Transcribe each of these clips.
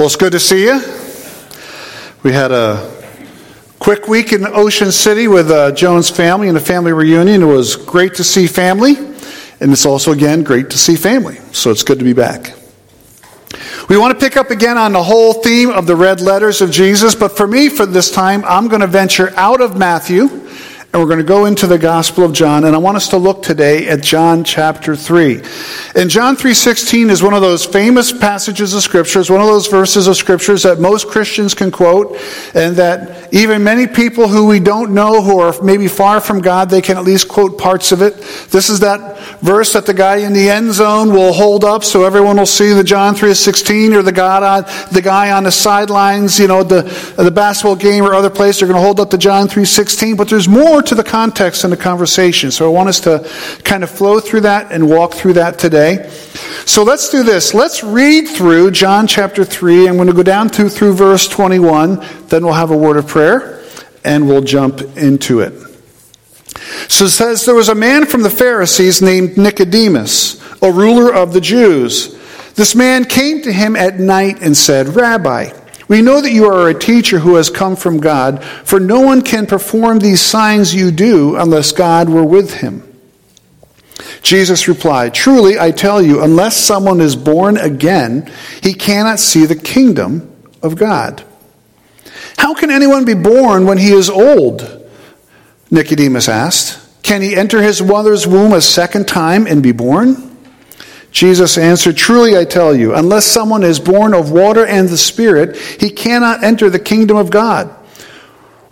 Well, it's good to see you. We had a quick week in Ocean City with uh, Joan's family and a family reunion. It was great to see family, and it's also, again, great to see family. So it's good to be back. We want to pick up again on the whole theme of the red letters of Jesus, but for me, for this time, I'm going to venture out of Matthew and we're going to go into the Gospel of John, and I want us to look today at John chapter 3. And John 3.16 is one of those famous passages of Scriptures, one of those verses of Scriptures that most Christians can quote, and that even many people who we don't know, who are maybe far from God, they can at least quote parts of it. This is that verse that the guy in the end zone will hold up so everyone will see the John 3.16, or the, God on, the guy on the sidelines, you know, the, the basketball game or other place, they're going to hold up the John 3.16, but there's more to the context and the conversation. So I want us to kind of flow through that and walk through that today. So let's do this. Let's read through John chapter 3. I'm going to go down to through verse 21. Then we'll have a word of prayer and we'll jump into it. So it says, There was a man from the Pharisees named Nicodemus, a ruler of the Jews. This man came to him at night and said, Rabbi, we know that you are a teacher who has come from God, for no one can perform these signs you do unless God were with him. Jesus replied, Truly, I tell you, unless someone is born again, he cannot see the kingdom of God. How can anyone be born when he is old? Nicodemus asked. Can he enter his mother's womb a second time and be born? Jesus answered, Truly I tell you, unless someone is born of water and the Spirit, he cannot enter the kingdom of God.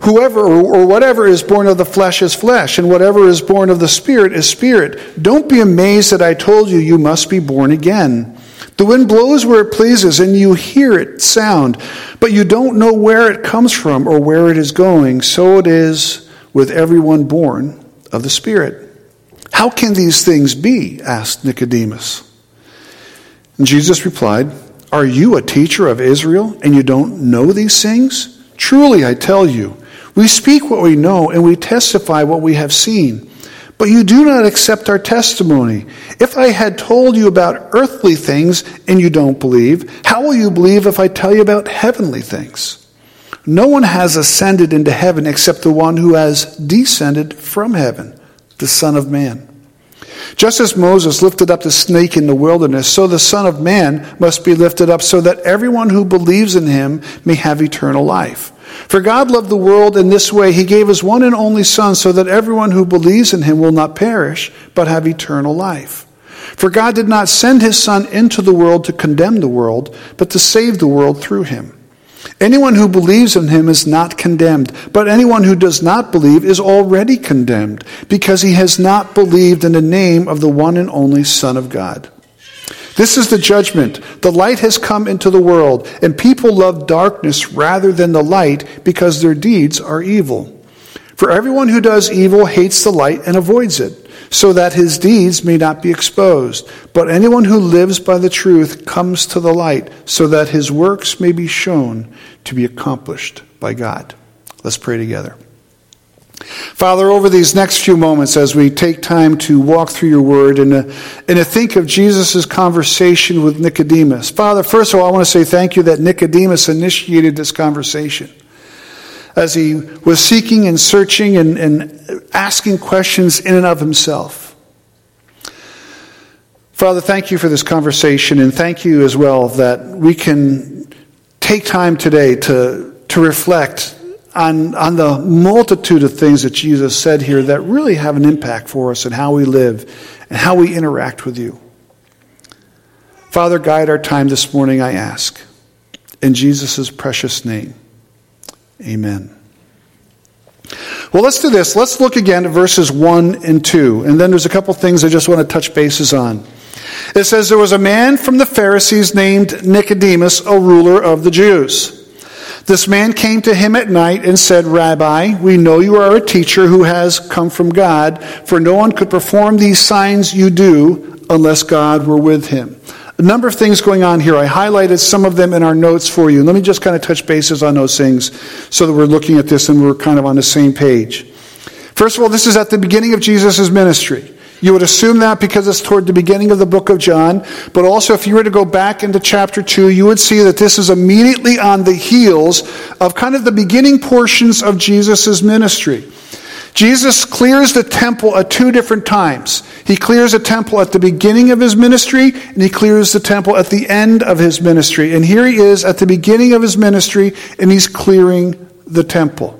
Whoever or whatever is born of the flesh is flesh, and whatever is born of the Spirit is spirit. Don't be amazed that I told you you must be born again. The wind blows where it pleases, and you hear it sound, but you don't know where it comes from or where it is going. So it is with everyone born of the Spirit. How can these things be? asked Nicodemus. Jesus replied, Are you a teacher of Israel and you don't know these things? Truly, I tell you, we speak what we know and we testify what we have seen. But you do not accept our testimony. If I had told you about earthly things and you don't believe, how will you believe if I tell you about heavenly things? No one has ascended into heaven except the one who has descended from heaven, the Son of Man. Just as Moses lifted up the snake in the wilderness, so the Son of Man must be lifted up so that everyone who believes in him may have eternal life. For God loved the world in this way, he gave his one and only Son so that everyone who believes in him will not perish, but have eternal life. For God did not send his Son into the world to condemn the world, but to save the world through him. Anyone who believes in him is not condemned, but anyone who does not believe is already condemned, because he has not believed in the name of the one and only Son of God. This is the judgment. The light has come into the world, and people love darkness rather than the light because their deeds are evil. For everyone who does evil hates the light and avoids it so that his deeds may not be exposed. But anyone who lives by the truth comes to the light, so that his works may be shown to be accomplished by God. Let's pray together. Father, over these next few moments, as we take time to walk through your word and to, and to think of Jesus' conversation with Nicodemus. Father, first of all, I want to say thank you that Nicodemus initiated this conversation as he was seeking and searching and, and asking questions in and of himself. Father, thank you for this conversation, and thank you as well that we can take time today to, to reflect on, on the multitude of things that Jesus said here that really have an impact for us and how we live and how we interact with you. Father, guide our time this morning, I ask. In Jesus' precious name. Amen. Well, let's do this. Let's look again at verses 1 and 2. And then there's a couple things I just want to touch bases on. It says, There was a man from the Pharisees named Nicodemus, a ruler of the Jews. This man came to him at night and said, Rabbi, we know you are a teacher who has come from God, for no one could perform these signs you do unless God were with him a number of things going on here. I highlighted some of them in our notes for you. Let me just kind of touch bases on those things so that we're looking at this and we're kind of on the same page. First of all, this is at the beginning of Jesus' ministry. You would assume that because it's toward the beginning of the book of John. But also, if you were to go back into chapter 2, you would see that this is immediately on the heels of kind of the beginning portions of Jesus' ministry. Jesus clears the temple at two different times. He clears the temple at the beginning of his ministry, and he clears the temple at the end of his ministry. And here he is at the beginning of his ministry, and he's clearing the temple.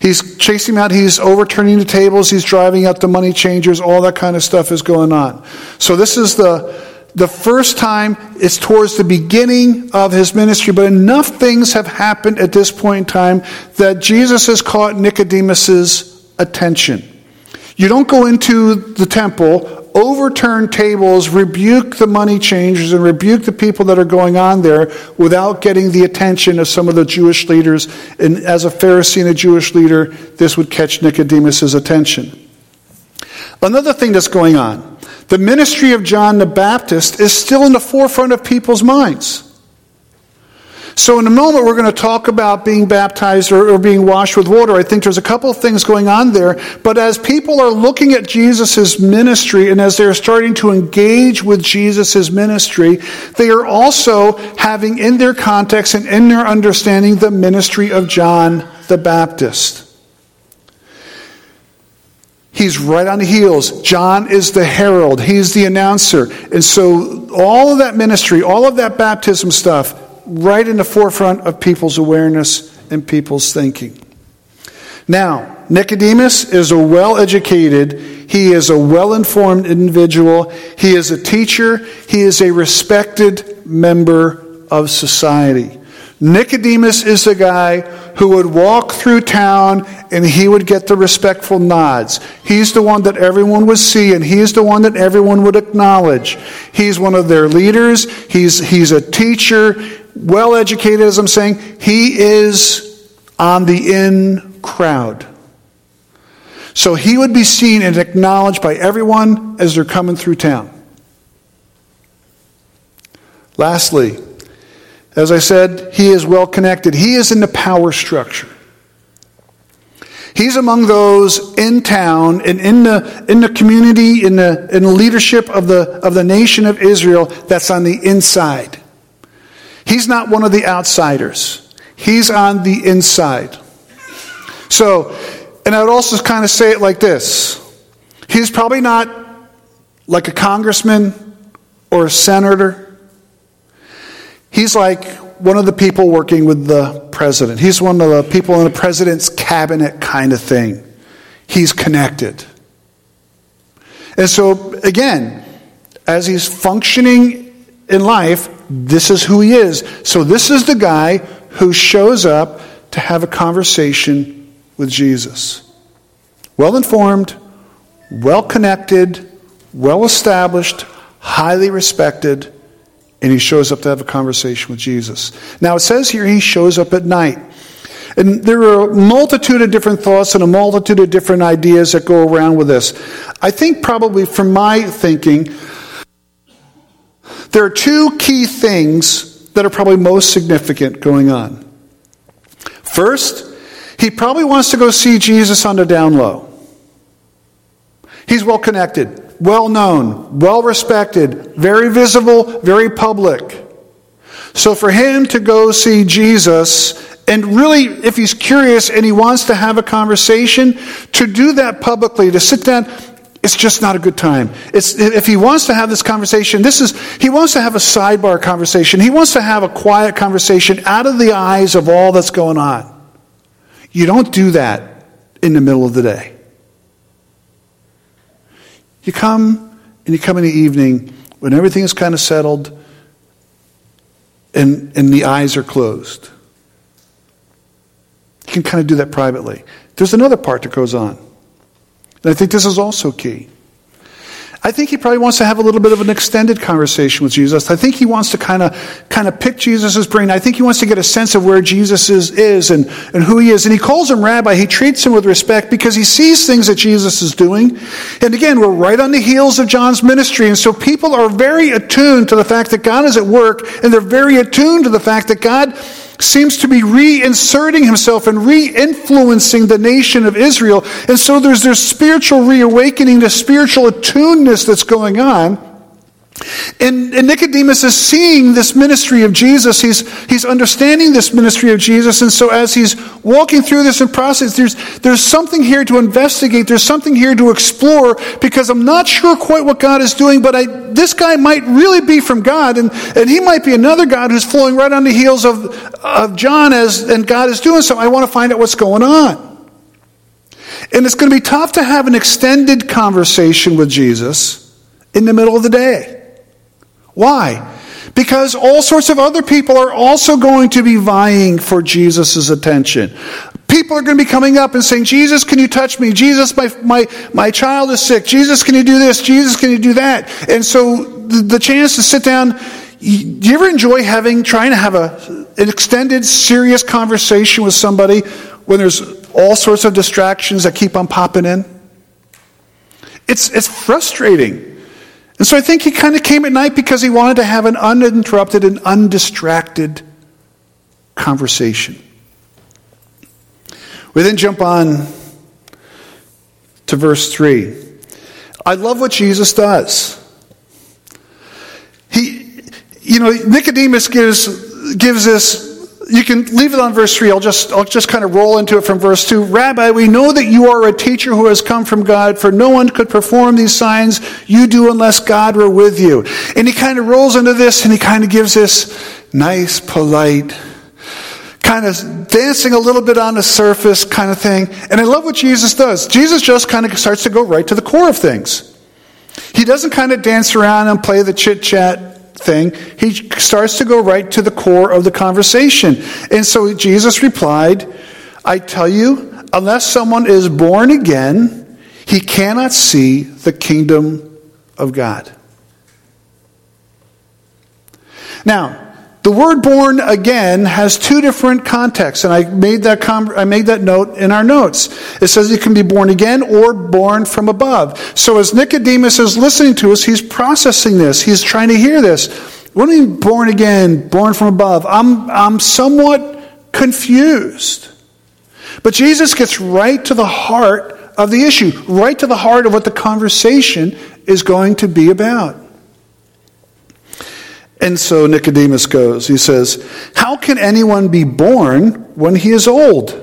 He's chasing out, he's overturning the tables, he's driving out the money changers, all that kind of stuff is going on. So this is the, the first time, it's towards the beginning of his ministry, but enough things have happened at this point in time that Jesus has caught Nicodemus's attention. You don't go into the temple, overturn tables, rebuke the money changers, and rebuke the people that are going on there without getting the attention of some of the Jewish leaders. And as a Pharisee and a Jewish leader, this would catch Nicodemus's attention. Another thing that's going on the ministry of John the Baptist is still in the forefront of people's minds. So, in a moment, we're going to talk about being baptized or, or, being washed with water. I think there's a couple of things going on there. But as people are looking at Jesus' ministry and as they're starting to engage with Jesus' ministry, they are also having in their context and in their understanding the ministry of John the Baptist. He's right on the heels. John is the herald, he's the announcer. And so, all of that ministry, all of that baptism stuff, right in the forefront of people's awareness and people's thinking. Now, Nicodemus is a well educated, he is a well informed individual, he is a teacher, he is a respected member of society. Nicodemus is the guy who would walk through town and he would get the respectful nods. He's the one that everyone would see and he's the one that everyone would acknowledge. He's one of their leaders. He's, he's a teacher well educated, as I'm saying, he is on the in crowd. So he would be seen and acknowledged by everyone as they're coming through town. Lastly, as I said, he is well connected. He is in the power structure. He's among those in town and in the, in the community, in the, in the leadership of the, of the nation of Israel that's on the inside. He's not one of the outsiders, he's on the inside. So, and I would also kind of say it like this He's probably not like a congressman or a senator. He's like one of the people working with the president. He's one of the people in the president's cabinet kind of thing. He's connected. And so, again, as he's functioning in life, this is who he is. So, this is the guy who shows up to have a conversation with Jesus. Well informed, well connected, well established, highly respected, and he shows up to have a conversation with Jesus. Now, it says here he shows up at night. And there are a multitude of different thoughts and a multitude of different ideas that go around with this. I think, probably from my thinking, there are two key things that are probably most significant going on. First, he probably wants to go see Jesus on the down low. He's well connected, well known, well respected, very visible, very public. So for him to go see Jesus, and really, if he's curious and he wants to have a conversation, to do that publicly, to sit down, it's just not a good time. It's, if he wants to have this conversation, this is, he wants to have a sidebar conversation. He wants to have a quiet conversation out of the eyes of all that's going on. You don't do that in the middle of the day. You come and you come in the evening when everything is kind of settled and, and the eyes are closed. You can kind of do that privately. There's another part that goes on. And I think this is also key. I think he probably wants to have a little bit of an extended conversation with Jesus. I think he wants to kind of kind of pick Jesus' brain. I think he wants to get a sense of where Jesus is, is and, and who he is. And he calls him rabbi. He treats him with respect because he sees things that Jesus is doing. And again, we're right on the heels of John's ministry. And so people are very attuned to the fact that God is at work, and they're very attuned to the fact that God seems to be reinserting himself and re influencing the nation of Israel. And so there's this spiritual reawakening, this spiritual attuneness that's going on. And, and, Nicodemus is seeing this ministry of Jesus. He's, he's understanding this ministry of Jesus. And so as he's walking through this and process, there's, there's something here to investigate. There's something here to explore because I'm not sure quite what God is doing, but I, this guy might really be from God. And, and he might be another God who's flowing right on the heels of, of John as, and God is doing so. I want to find out what's going on. And it's going to be tough to have an extended conversation with Jesus in the middle of the day. Why? Because all sorts of other people are also going to be vying for Jesus' attention. People are going to be coming up and saying, Jesus, can you touch me? Jesus, my, my, my child is sick. Jesus, can you do this? Jesus, can you do that? And so the, the chance to sit down, do you ever enjoy having, trying to have a, an extended, serious conversation with somebody when there's all sorts of distractions that keep on popping in? It's, it's frustrating. And so I think he kind of came at night because he wanted to have an uninterrupted and undistracted conversation. We then jump on to verse 3. I love what Jesus does. He, you know, Nicodemus gives, gives this you can leave it on verse 3. I'll just, I'll just kind of roll into it from verse 2. Rabbi, we know that you are a teacher who has come from God, for no one could perform these signs you do unless God were with you. And he kind of rolls into this and he kind of gives this nice, polite, kind of dancing a little bit on the surface kind of thing. And I love what Jesus does. Jesus just kind of starts to go right to the core of things. He doesn't kind of dance around and play the chit chat thing, he starts to go right to the core of the conversation. And so Jesus replied, I tell you, unless someone is born again, he cannot see the kingdom of God. Now, the word born again has two different contexts, and I made that, com- I made that note in our notes. It says you can be born again or born from above. So as Nicodemus is listening to us, he's processing this. He's trying to hear this. What do you mean born again, born from above? I'm, I'm somewhat confused. But Jesus gets right to the heart of the issue, right to the heart of what the conversation is going to be about. And so Nicodemus goes. He says, How can anyone be born when he is old?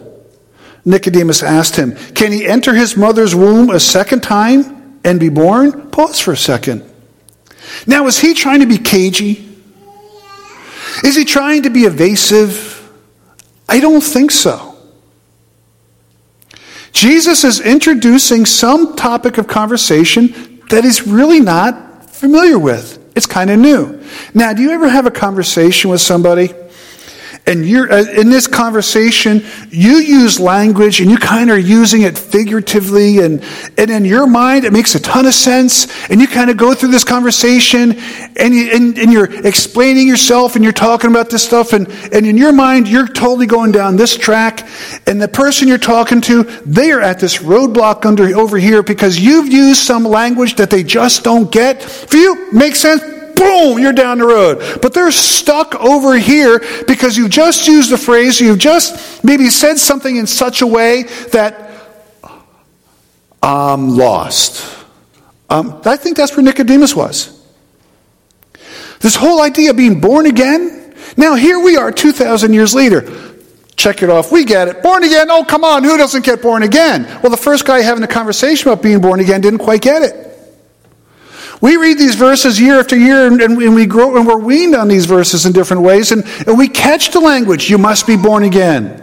Nicodemus asked him, Can he enter his mother's womb a second time and be born? Pause for a second. Now, is he trying to be cagey? Is he trying to be evasive? I don't think so. Jesus is introducing some topic of conversation that he's really not familiar with. It's kind of new. Now, do you ever have a conversation with somebody? And you're uh, in this conversation, you use language and you kind of are using it figuratively, and, and in your mind, it makes a ton of sense. And you kind of go through this conversation and, you, and, and you're explaining yourself and you're talking about this stuff, and, and in your mind, you're totally going down this track. And the person you're talking to, they are at this roadblock under, over here because you've used some language that they just don't get. For you, makes sense boom, you're down the road. But they're stuck over here because you just used the phrase, you've just maybe said something in such a way that I'm lost. Um, I think that's where Nicodemus was. This whole idea of being born again. Now, here we are 2,000 years later. Check it off. We get it. Born again. Oh, come on. Who doesn't get born again? Well, the first guy having a conversation about being born again didn't quite get it. We read these verses year after year and, and, we grow and we're weaned on these verses in different ways and, and we catch the language, you must be born again.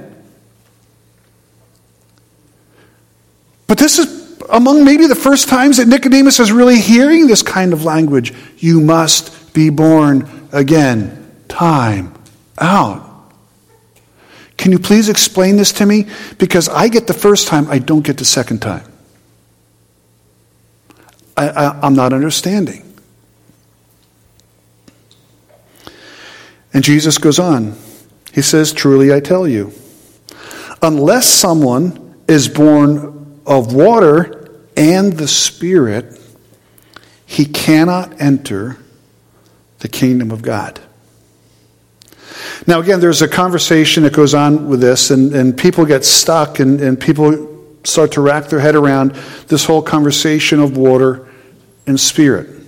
But this is among maybe the first times that Nicodemus is really hearing this kind of language. You must be born again. Time out. Can you please explain this to me? Because I get the first time, I don't get the second time. I, am not understanding. And Jesus goes on. He says, Truly I tell you, unless someone is born of water and the Spirit, he cannot enter the kingdom of God. Now, again, there's a conversation that goes on with this, and, and people get stuck, and, and people start to rack their head around this whole conversation of water and spirit.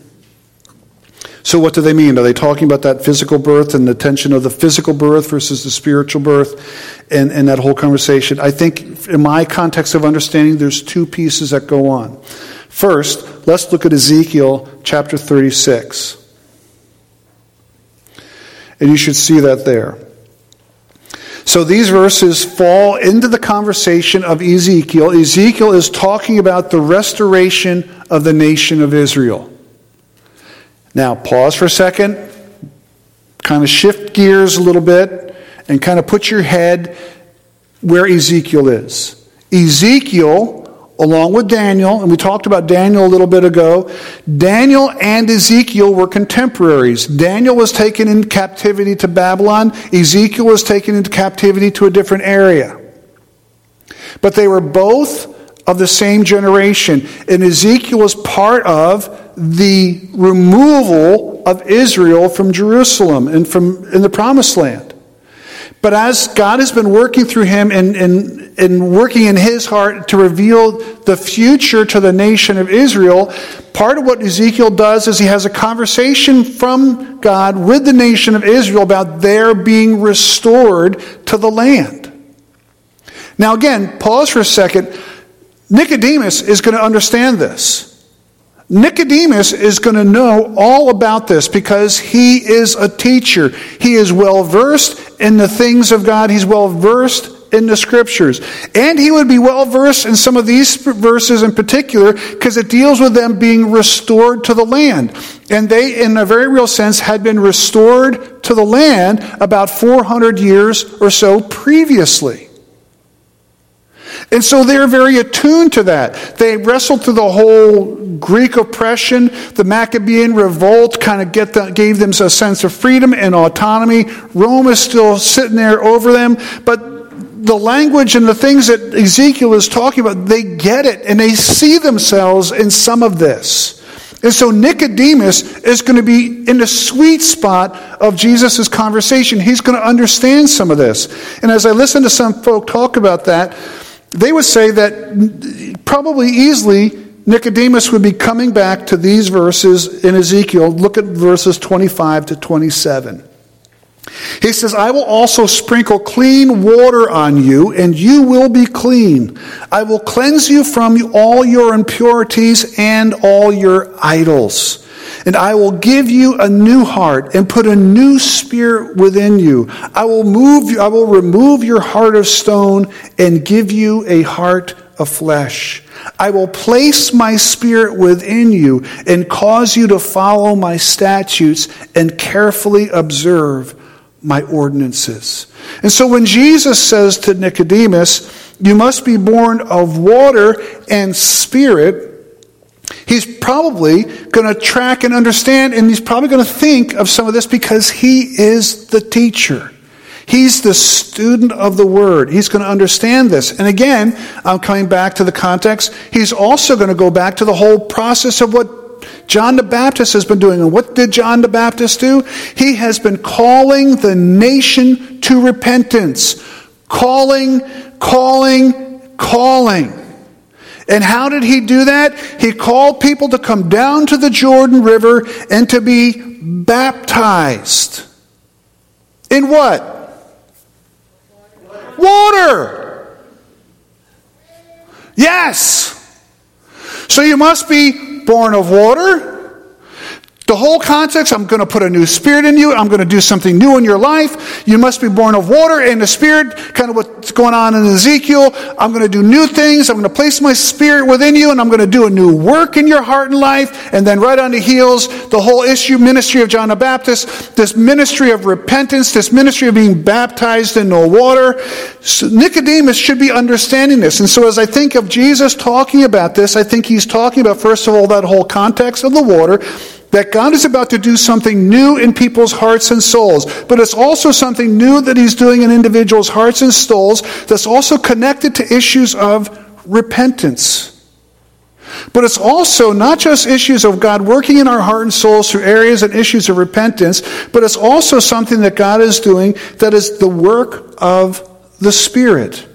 So, what do they mean? Are they talking about that physical birth and the tension of the physical birth versus the spiritual birth and, and that whole conversation? I think, in my context of understanding, there's two pieces that go on. First, let's look at Ezekiel chapter 36. And you should see that there. So these verses fall into the conversation of Ezekiel. Ezekiel is talking about the restoration of the nation of Israel. Now, pause for a second, kind of shift gears a little bit, and kind of put your head where Ezekiel is. Ezekiel, along with Daniel, and we talked about Daniel a little bit ago, Daniel and Ezekiel were contemporaries. Daniel was taken in captivity to Babylon, Ezekiel was taken into captivity to a different area. But they were both of the same generation. And Ezekiel was part of the removal of Israel from Jerusalem and from in the promised land. But as God has been working through him and, and, and working in his heart to reveal the future to the nation of Israel, part of what Ezekiel does is he has a conversation from God with the nation of Israel about their being restored to the land. Now, again, pause for a second. Nicodemus is going to understand this. Nicodemus is going to know all about this because he is a teacher. He is well versed in the things of God, he's well versed in the scriptures. And he would be well versed in some of these verses in particular because it deals with them being restored to the land. And they, in a very real sense, had been restored to the land about 400 years or so previously. And so they're very attuned to that. They wrestled through the whole Greek oppression. The Maccabean revolt kind of the, gave them a sense of freedom and autonomy. Rome is still sitting there over them. But the language and the things that Ezekiel is talking about, they get it and they see themselves in some of this. And so Nicodemus is going to be in the sweet spot of Jesus' conversation. He's going to understand some of this. And as I listen to some folk talk about that, they would say that probably easily Nicodemus would be coming back to these verses in Ezekiel. Look at verses 25 to 27. He says, I will also sprinkle clean water on you, and you will be clean. I will cleanse you from all your impurities and all your idols. And I will give you a new heart and put a new spirit within you. I will move you, I will remove your heart of stone and give you a heart of flesh. I will place my spirit within you and cause you to follow my statutes and carefully observe my ordinances. And so when Jesus says to Nicodemus, you must be born of water and spirit, He's probably going to track and understand, and he's probably going to think of some of this because he is the teacher. He's the student of the word. He's going to understand this. And again, I'm coming back to the context. He's also going to go back to the whole process of what John the Baptist has been doing. And what did John the Baptist do? He has been calling the nation to repentance. Calling, calling, calling. And how did he do that? He called people to come down to the Jordan River and to be baptized. In what? Water. Yes. So you must be born of water the whole context, I'm going to put a new spirit in you. I'm going to do something new in your life. You must be born of water and the spirit, kind of what's going on in Ezekiel. I'm going to do new things. I'm going to place my spirit within you and I'm going to do a new work in your heart and life. And then right on the heels, the whole issue, ministry of John the Baptist, this ministry of repentance, this ministry of being baptized in the water. So Nicodemus should be understanding this. And so as I think of Jesus talking about this, I think he's talking about, first of all, that whole context of the water that God is about to do something new in people's hearts and souls. But it's also something new that He's doing in individuals' hearts and souls that's also connected to issues of repentance. But it's also not just issues of God working in our heart and souls through areas and issues of repentance, but it's also something that God is doing that is the work of the Spirit.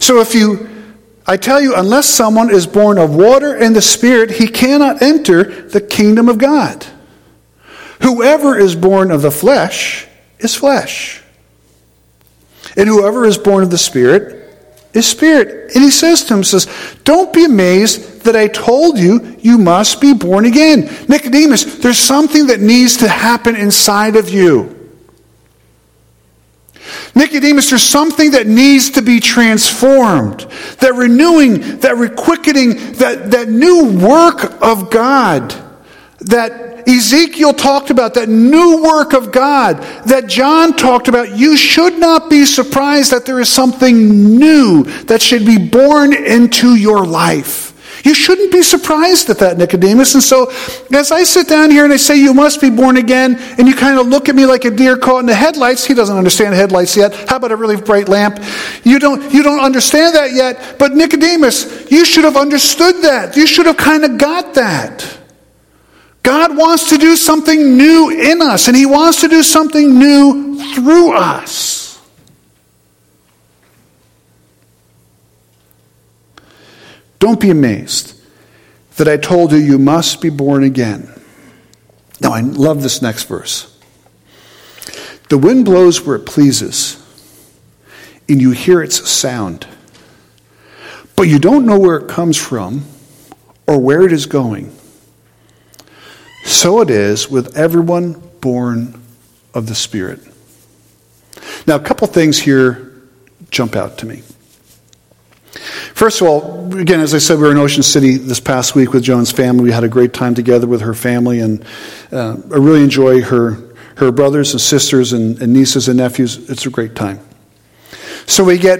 So if you, I tell you, unless someone is born of water and the Spirit, he cannot enter the kingdom of God. Whoever is born of the flesh is flesh. And whoever is born of the Spirit is spirit. And he says to him, says, Don't be amazed that I told you you must be born again. Nicodemus, there's something that needs to happen inside of you. Nicodemus, there's something that needs to be transformed. That renewing, that requickening, that, that new work of God. That Ezekiel talked about that new work of God that John talked about. You should not be surprised that there is something new that should be born into your life. You shouldn't be surprised at that, Nicodemus. And so, as I sit down here and I say, You must be born again, and you kind of look at me like a deer caught in the headlights, he doesn't understand headlights yet. How about a really bright lamp? You don't, you don't understand that yet. But, Nicodemus, you should have understood that. You should have kind of got that. God wants to do something new in us, and He wants to do something new through us. Don't be amazed that I told you you must be born again. Now, I love this next verse. The wind blows where it pleases, and you hear its sound, but you don't know where it comes from or where it is going. So it is with everyone born of the Spirit. Now, a couple things here jump out to me. First of all, again, as I said, we were in Ocean City this past week with Joan's family. We had a great time together with her family, and uh, I really enjoy her, her brothers and sisters and, and nieces and nephews. It's a great time. So we get,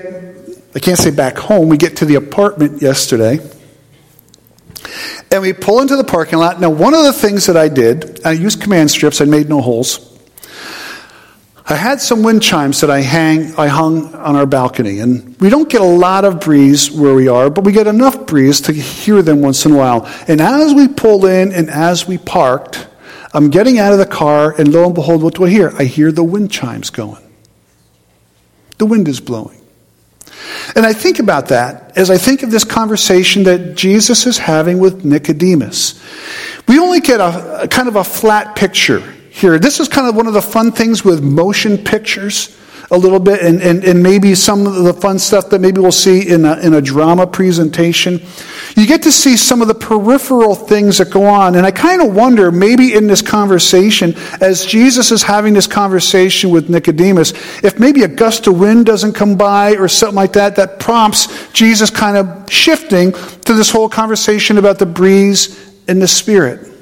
I can't say back home, we get to the apartment yesterday. And we pull into the parking lot. Now, one of the things that I did, I used command strips, I made no holes. I had some wind chimes that I hang I hung on our balcony. And we don't get a lot of breeze where we are, but we get enough breeze to hear them once in a while. And as we pulled in and as we parked, I'm getting out of the car, and lo and behold, what do I hear? I hear the wind chimes going. The wind is blowing. And I think about that as I think of this conversation that Jesus is having with Nicodemus. We only get a, a, kind of a flat picture here. This is kind of one of the fun things with motion pictures a little bit, and, and, and maybe some of the fun stuff that maybe we'll see in a, in a drama presentation. You get to see some of the peripheral things that go on. And I kind of wonder, maybe in this conversation, as Jesus is having this conversation with Nicodemus, if maybe a gust of wind doesn't come by or something like that, that prompts Jesus kind of shifting to this whole conversation about the breeze and the Spirit.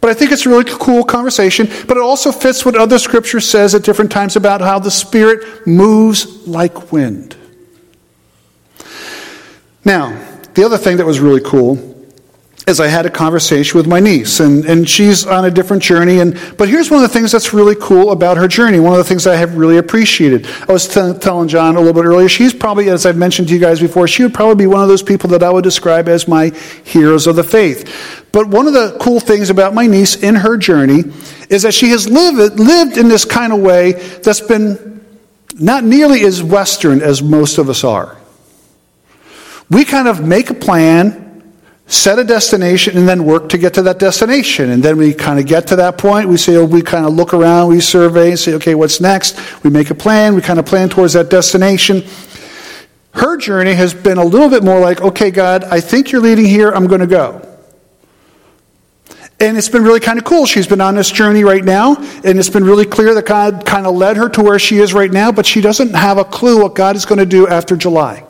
But I think it's a really cool conversation, but it also fits what other scripture says at different times about how the Spirit moves like wind. Now, the other thing that was really cool is I had a conversation with my niece, and, and she's on a different journey. And, but here's one of the things that's really cool about her journey. One of the things I have really appreciated. I was t- telling John a little bit earlier, she's probably, as I've mentioned to you guys before, she would probably be one of those people that I would describe as my heroes of the faith. But one of the cool things about my niece in her journey is that she has lived, lived in this kind of way that's been not nearly as Western as most of us are. We kind of make a plan, set a destination, and then work to get to that destination. And then we kind of get to that point. We say, oh, we kind of look around, we survey, and say, okay, what's next? We make a plan, we kind of plan towards that destination. Her journey has been a little bit more like, okay, God, I think you're leading here, I'm going to go. And it's been really kind of cool. She's been on this journey right now, and it's been really clear that God kind of led her to where she is right now, but she doesn't have a clue what God is going to do after July.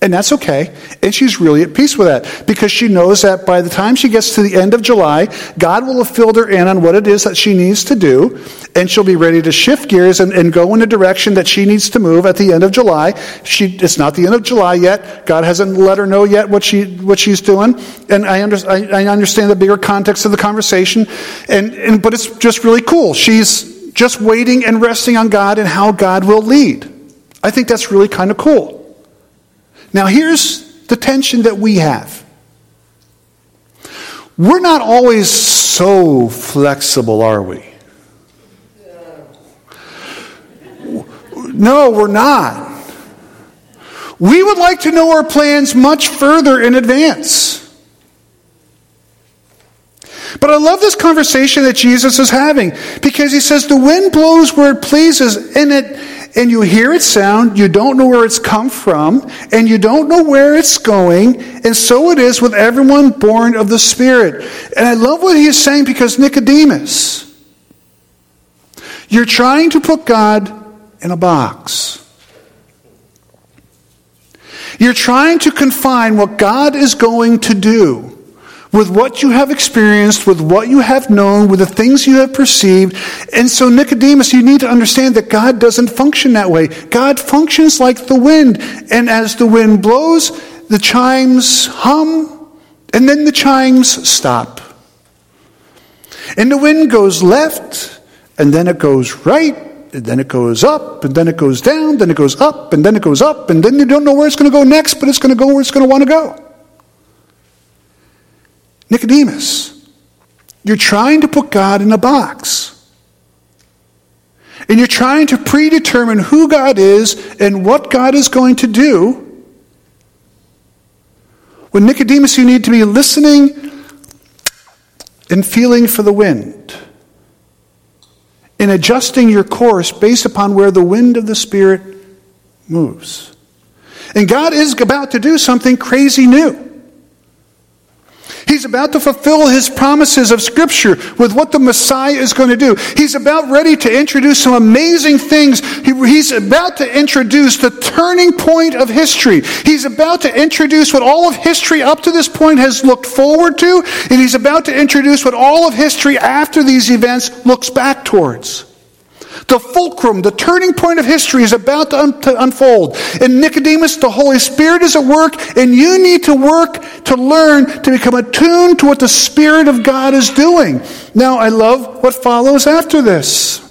And that's okay. And she's really at peace with that because she knows that by the time she gets to the end of July, God will have filled her in on what it is that she needs to do. And she'll be ready to shift gears and, and go in the direction that she needs to move at the end of July. She, it's not the end of July yet. God hasn't let her know yet what, she, what she's doing. And I, under, I, I understand the bigger context of the conversation. And, and, but it's just really cool. She's just waiting and resting on God and how God will lead. I think that's really kind of cool. Now, here's the tension that we have. We're not always so flexible, are we? No, we're not. We would like to know our plans much further in advance. But I love this conversation that Jesus is having because he says the wind blows where it pleases and it and you hear it sound, you don't know where it's come from, and you don't know where it's going, and so it is with everyone born of the Spirit. And I love what he is saying because Nicodemus, you're trying to put God in a box. You're trying to confine what God is going to do with what you have experienced, with what you have known, with the things you have perceived. And so, Nicodemus, you need to understand that God doesn't function that way. God functions like the wind. And as the wind blows, the chimes hum, and then the chimes stop. And the wind goes left, and then it goes right, and then it goes up, and then it goes down, then it goes up, and then it goes up, and then you don't know where it's going to go next, but it's going to go where it's going to want to go. Nicodemus, you're trying to put God in a box. And you're trying to predetermine who God is and what God is going to do. When Nicodemus, you need to be listening and feeling for the wind and adjusting your course based upon where the wind of the Spirit moves. And God is about to do something crazy new. He's about to fulfill his promises of Scripture with what the Messiah is going to do. He's about ready to introduce some amazing things. he's about to introduce the turning point of history. He's about to introduce what all of history up to this point has looked forward to, and he's about to introduce what all of history after these events looks back towards. The fulcrum, the turning point of history is about to, un- to, unfold. And Nicodemus, the Holy Spirit is at work, and you need to work to learn to become attuned to what the Spirit of God is doing. Now, I love what follows after this.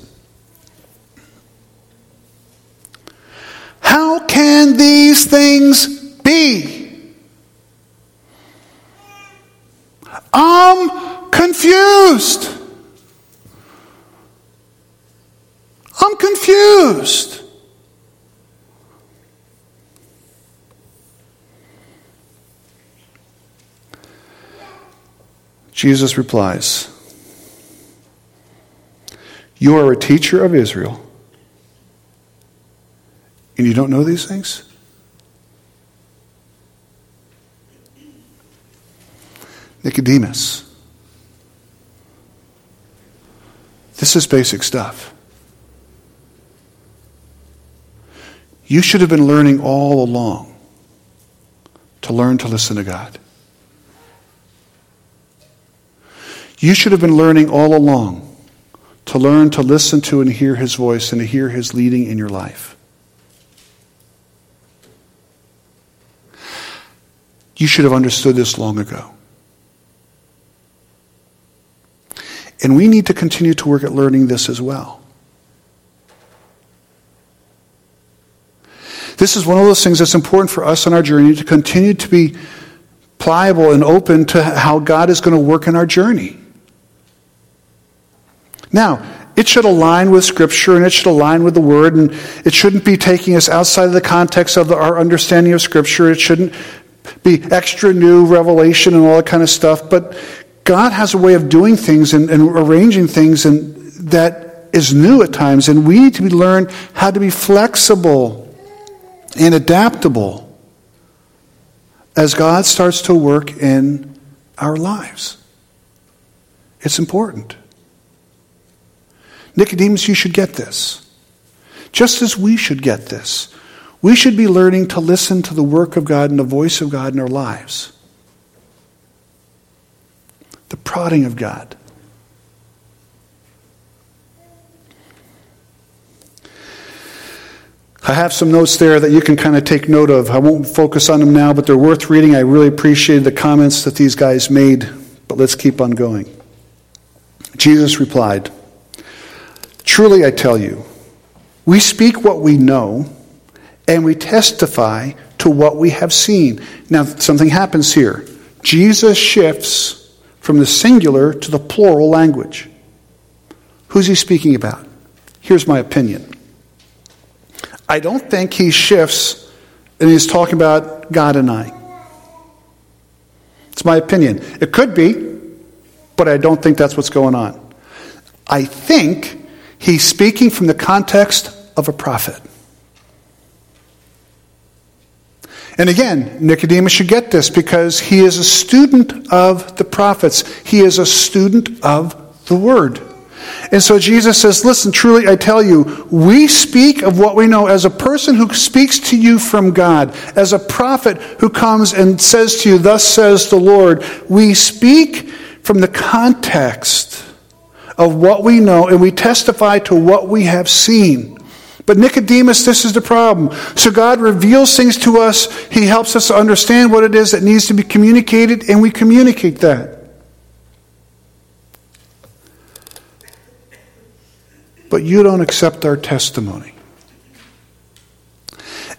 How can these things be? I'm confused. I'm confused. Jesus replies, You are a teacher of Israel, and you don't know these things? Nicodemus. This is basic stuff. You should have been learning all along to learn to listen to God. You should have been learning all along to learn to listen to and hear His voice and to hear His leading in your life. You should have understood this long ago. And we need to continue to work at learning this as well. This is one of those things that's important for us on our journey to continue to be pliable and open to how God is going to work in our journey. Now, it should align with Scripture and it should align with the Word, and it shouldn't be taking us outside of the context of the, our understanding of Scripture. It shouldn't be extra new revelation and all that kind of stuff. But God has a way of doing things and, and arranging things and that is new at times, and we need to learn how to be flexible and adaptable as God starts to work in our lives. It's important. Nicodemus, you should get this. Just as we should get this. We should be learning to listen to the work of God and the voice of God in our lives. The prodding of God. I have some notes there that you can kind of take note of. I won't focus on them now, but they're worth reading. I really appreciated the comments that these guys made, but let's keep on going. Jesus replied, Truly I tell you, we speak what we know, and we testify to what we have seen. Now, something happens here. Jesus shifts from the singular to the plural language. Who's he speaking about? Here's my opinion. I don't think he shifts and he's talking about God and I. It's my opinion. It could be, but I don't think that's what's going on. I think he's speaking from the context of a prophet. And again, Nicodemus should get this because he is a student of the prophets. He is a student of the word. And so Jesus says, Listen, truly I tell you, we speak of what we know as a person who speaks to you from God, as a prophet who comes and says to you, Thus says the Lord. We speak from the context of what we know and we testify to what we have seen. But Nicodemus, this is the problem. So God reveals things to us. He helps us understand what it is that needs to be communicated, and we communicate that. But you don't accept our testimony.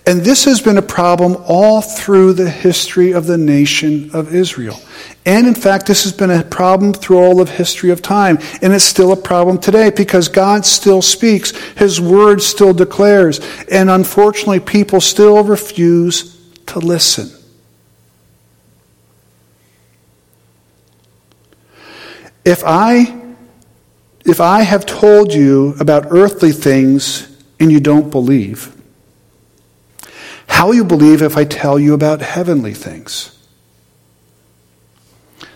And this has been a problem all through the history of the nation of Israel. And in fact, this has been a problem through all of history of time. And it's still a problem today because God still speaks. His word still declares. And unfortunately, people still refuse to listen. If I, if I have told you about earthly things and you don't believe, how will you believe if I tell you about heavenly things?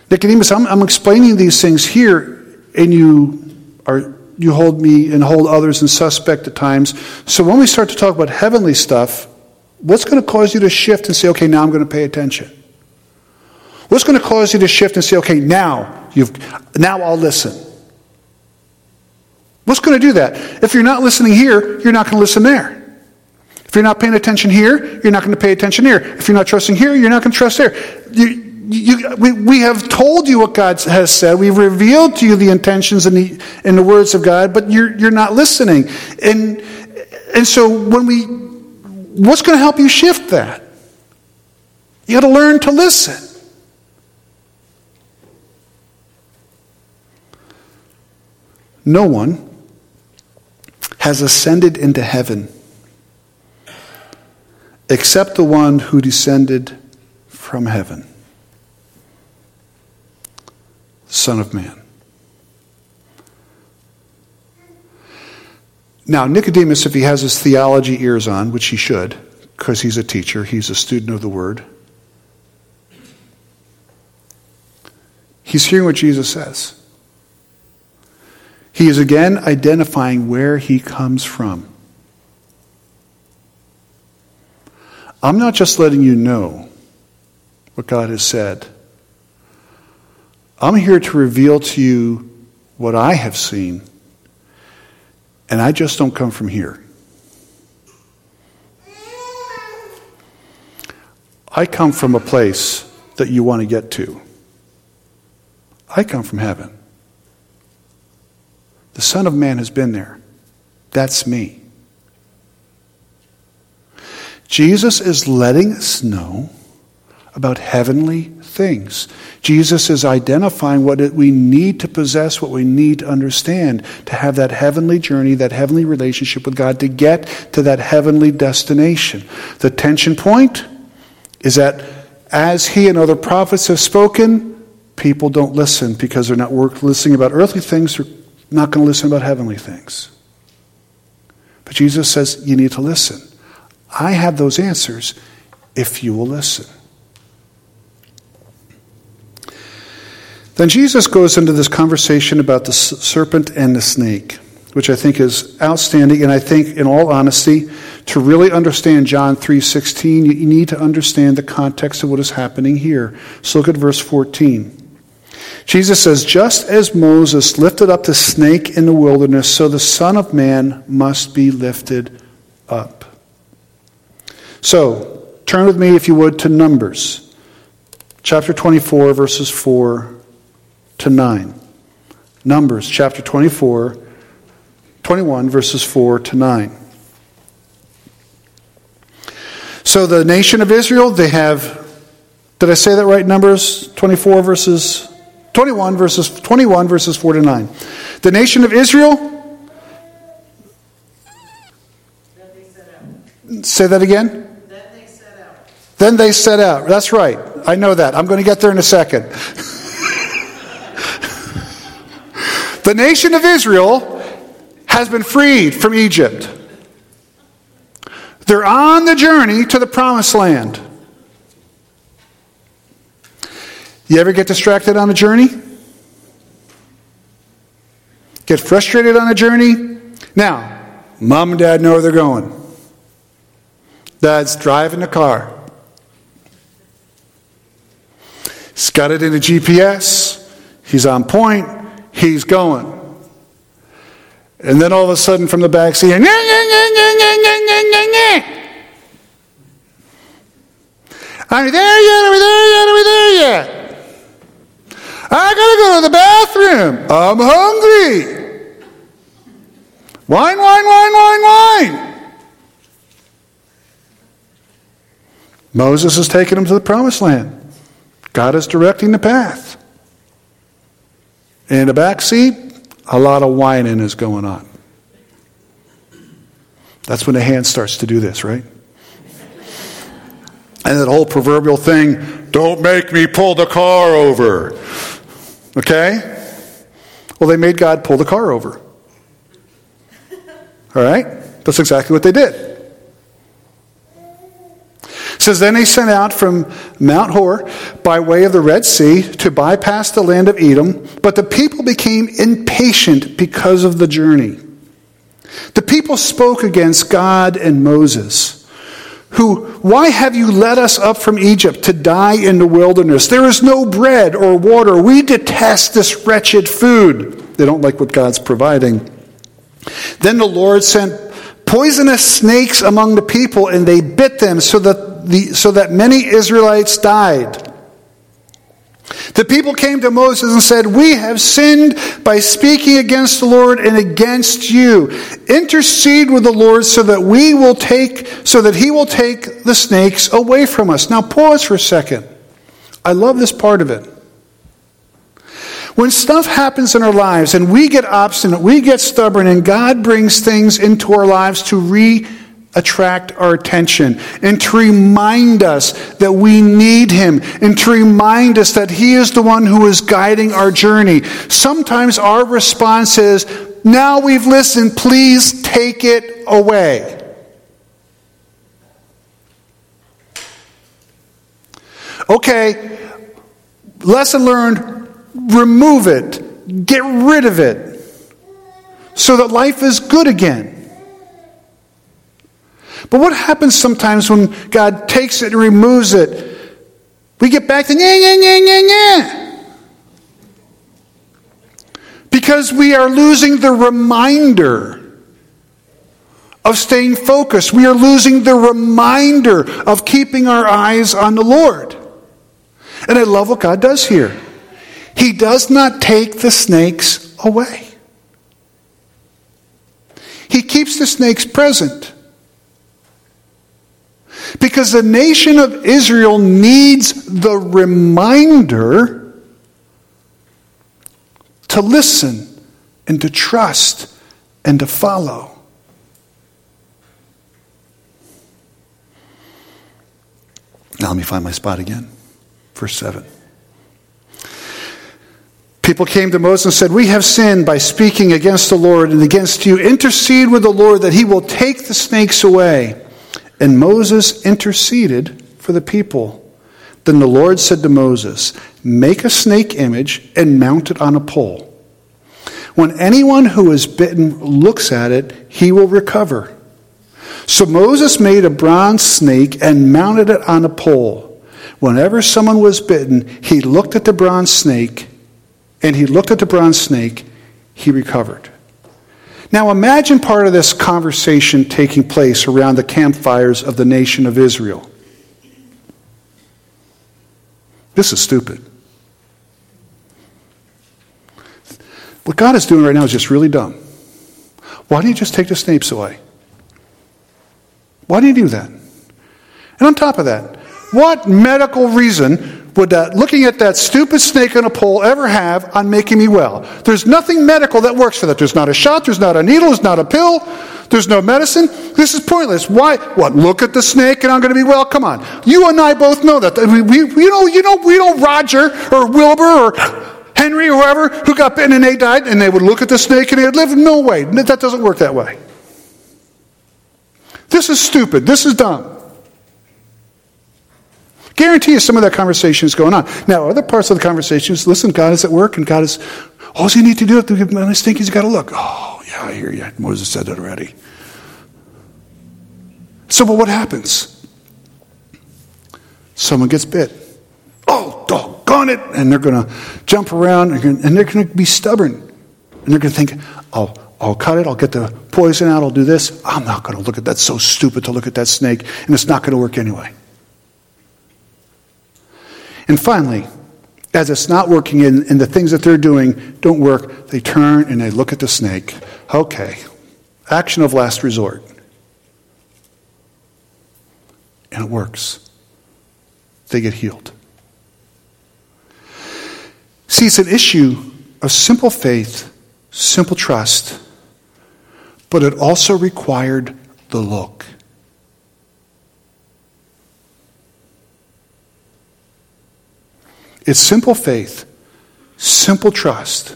Nicodemus, I'm, I'm explaining these things here, and you are you hold me and hold others in suspect at times. So when we start to talk about heavenly stuff, what's going to cause you to shift and say, okay, now I'm going to pay attention? What's going to cause you to shift and say, okay, now you've now I'll listen? What's going to do that? If you're not listening here, you're not going to listen there. If you're not paying attention here, you're not going to pay attention here. If you're not trusting here, you're not going to trust there. You, you, we, we have told you what God has said. We've revealed to you the intentions and the, the words of God, but you're, you're not listening. And, and so when we, what's going to help you shift that? You got to learn to listen. No one has ascended into heaven except the one who descended from heaven. The Son of Man. Now, Nicodemus, if he has his theology ears on, which he should, because he's a teacher, he's a student of the Word, he's hearing what Jesus says. He is again identifying where he comes from. I'm not just letting you know what God has said. I'm here to reveal to you what I have seen, and I just don't come from here. I come from a place that you want to get to. I come from heaven. The Son of Man has been there. That's me. Jesus is letting us know about heavenly things. Jesus is identifying what we need to possess, what we need to understand to have that heavenly journey, that heavenly relationship with God, to get to that heavenly destination. The tension point is that as he and other prophets have spoken, people don't listen because they're not listening about earthly things, they're not going to listen about heavenly things. But Jesus says, You need to listen. I have those answers if you will listen. Then Jesus goes into this conversation about the serpent and the snake, which I think is outstanding. And I think, in all honesty, to really understand John 3.16, you need to understand the context of what is happening here. So look at verse 14. Jesus says, Just as Moses lifted up the snake in the wilderness, so the Son of Man must be lifted up. So, turn with me, if you would, to Numbers, chapter 24, verses 4 to 9. Numbers chapter 24, 21, verses 4 to 9. So the nation of Israel, they have, did I say that right? Numbers 24 verses, 21 verses, 21 verses 4 to 9. The nation of Israel, say that again. Then they set out. Then they set out. That's right. I know that. I'm going to get there in a second. the nation of Israel has been freed from Egypt. They're on the journey to the promised land. You ever get distracted on a journey? Get frustrated on a journey? Now, mom and dad know where they're going. Dad's driving the car. He's got it in a GPS. He's on point. He's going. And then all of a sudden from the back seat, are we there yet? Are we there yet? Are we there yet? I gotta go to the bathroom. I'm hungry. Whine, whine, whine, whine, wine. Moses is taking them to the promised land. God is directing the path. In the back seat, a lot of whining is going on. That's when the hand starts to do this, right? And that whole proverbial thing, don't make me pull the car over. Okay? Well, they made God pull the car over. All right? That's exactly what they did. It says, Then they sent out from Mount Hor by way of the Red Sea to bypass the land of Edom, but the people became impatient because of the journey. The people spoke against God and Moses who, why have you led us up from Egypt to die in the wilderness? There is no bread or water. We detest this wretched food. They don't like what God's providing. Then the Lord sent poisonous snakes among the people, and they bit them so that, the, so that many Israelites died. The people came to Moses and said, We have sinned by speaking against the Lord and against you. Intercede with the Lord so that we will take, so that he will take the snakes away from us. Now pause for a second. I love this part of it. When stuff happens in our lives and we get obstinate, we get stubborn, and God brings things into our lives to re attract our attention and to remind us that we need Him and to remind us that He is the one who is guiding our journey. Sometimes our response is, Now we've listened, please take it away. Okay, lesson learned, remove it, get rid of it, so that life is good again. But what happens sometimes when God takes it and removes it? We get back to yeah, yeah, yeah, yeah, yeah. Because we are losing the reminder of staying focused. We are losing the reminder of keeping our eyes on the Lord. And I love what God does here. He does not take the snakes away. He keeps the snakes present. Because the nation of Israel needs the reminder to listen and to trust and to follow. Now let me find my spot again. Verse 7. People came to Moses and said, We have sinned by speaking against the Lord and against you. Intercede with the Lord that he will take the snakes away. And Moses interceded for the people. Then the Lord said to Moses, Make a snake image and mount it on a pole. When anyone who is bitten looks at it, he will recover. So Moses made a bronze snake and mounted it on a pole. Whenever someone was bitten, he looked at the bronze snake, and he looked at the bronze snake, he recovered. Now imagine part of this conversation taking place around the campfires of the nation of Israel. This is stupid. What God is doing right now is just really dumb. Why don't you just take the snakes away? Why do you do that? And on top of that, what medical reason would that looking at that stupid snake on a pole ever have on making me well? There's nothing medical that works for that. There's not a shot, there's not a needle, there's not a pill, there's no medicine. This is pointless. Why? What? Look at the snake and I'm going to be well. Come on. You and I both know that. We, we, you know, you know, we know Roger or Wilbur or Henry or whoever who got bitten and they died and they would look at the snake and they would live. No way. That doesn't work that way. This is stupid. This is dumb. Guarantee you some of that conversation is going on. Now, other parts of the conversation is listen, God is at work and God is, all you need to do is you got to look. Oh, yeah, I hear you. Moses said that already. So, but what happens? Someone gets bit. Oh, doggone it. And they're going to jump around and they're going to be stubborn. And they're going to think, oh, I'll cut it, I'll get the poison out, I'll do this. I'm not going to look at that. That's so stupid to look at that snake, and it's not going to work anyway. And finally, as it's not working and, and the things that they're doing don't work, they turn and they look at the snake. Okay, action of last resort. And it works. They get healed. See, it's an issue of simple faith, simple trust, but it also required the look. It's simple faith, simple trust.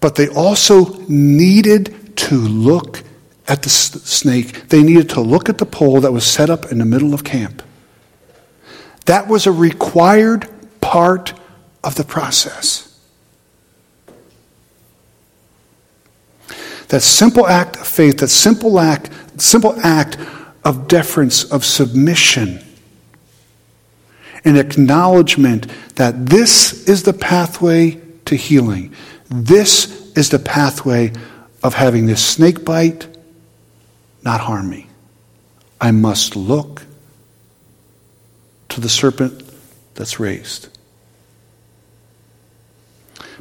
But they also needed to look at the snake. They needed to look at the pole that was set up in the middle of camp. That was a required part of the process. That simple act of faith, that simple act, simple act of deference, of submission an acknowledgement that this is the pathway to healing. This is the pathway of having this snake bite not harm me. I must look to the serpent that's raised.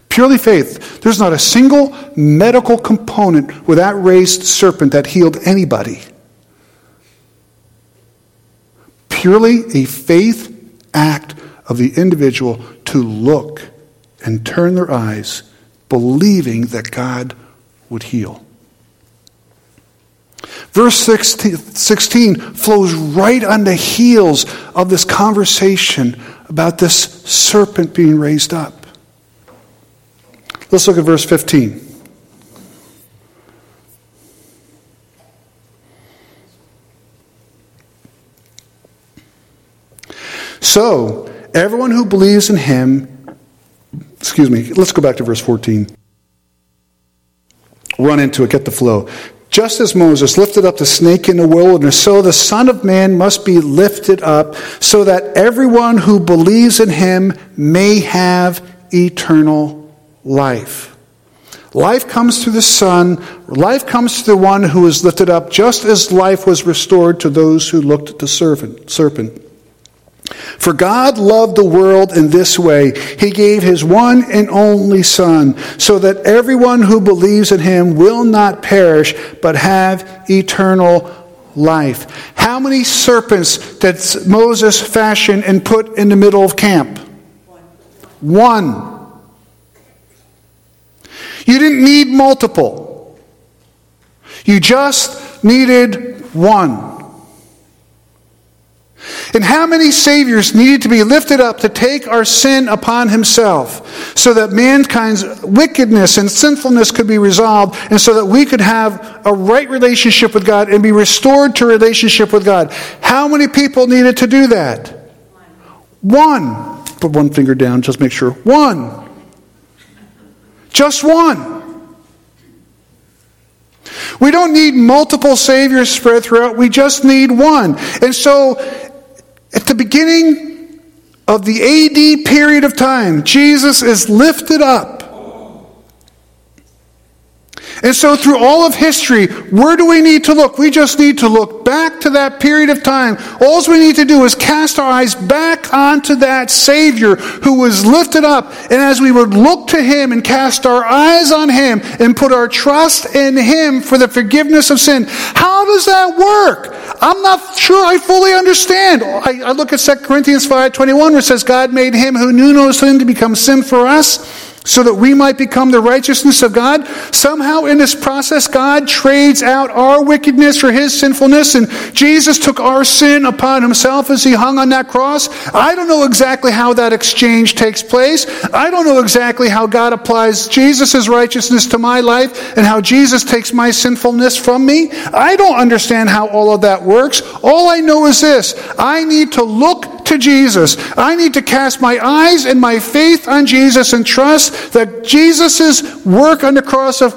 Purely faith. There's not a single medical component with that raised serpent that healed anybody. Purely a faith act of the individual to look and turn their eyes, believing that God would heal. Verse 16, flows right on the heels of this conversation about this serpent being raised up. Let's look at verse 15. So, everyone who believes in him, excuse me, let's go back to verse 14. Run into it, get the flow. Just as Moses lifted up the snake in the wilderness, so the Son of Man must be lifted up, so that everyone who believes in him may have eternal life. Life comes through the Son. Life comes to the one who is lifted up, just as life was restored to those who looked at the serpent. For God loved the world in this way. He gave his one and only Son, so that everyone who believes in him will not perish, but have eternal life. How many serpents did Moses fashion and put in the middle of camp? One. You didn't need multiple. You just needed one. And how many Saviors needed to be lifted up to take our sin upon Himself so that mankind's wickedness and sinfulness could be resolved and so that we could have a right relationship with God and be restored to relationship with God? How many people needed to do that? One. Put one finger down, just make sure. One. Just one. We don't need multiple Saviors spread throughout. We just need one. And so at the beginning of the AD period of time, Jesus is lifted up. And so, through all of history, where do we need to look? We just need to look back to that period of time. All we need to do is cast our eyes back onto that Savior who was lifted up. And as we would look to Him and cast our eyes on Him and put our trust in Him for the forgiveness of sin, how does that work? I'm not sure I fully understand. I, I look at 2 Corinthians 5.21 where it says, God made Him who knew no sin to become sin for us so that we might become the righteousness of God. Somehow in this process, God trades out our wickedness for his sinfulness, and Jesus took our sin upon himself as he hung on that cross. I don't know exactly how that exchange takes place. I don't know exactly how God applies Jesus' righteousness to my life and how Jesus takes my sinfulness from me. I don't understand how all of that works. All I know is this I need to look to Jesus. I need to cast my eyes and my faith on Jesus and trust that Jesus' work on the cross of,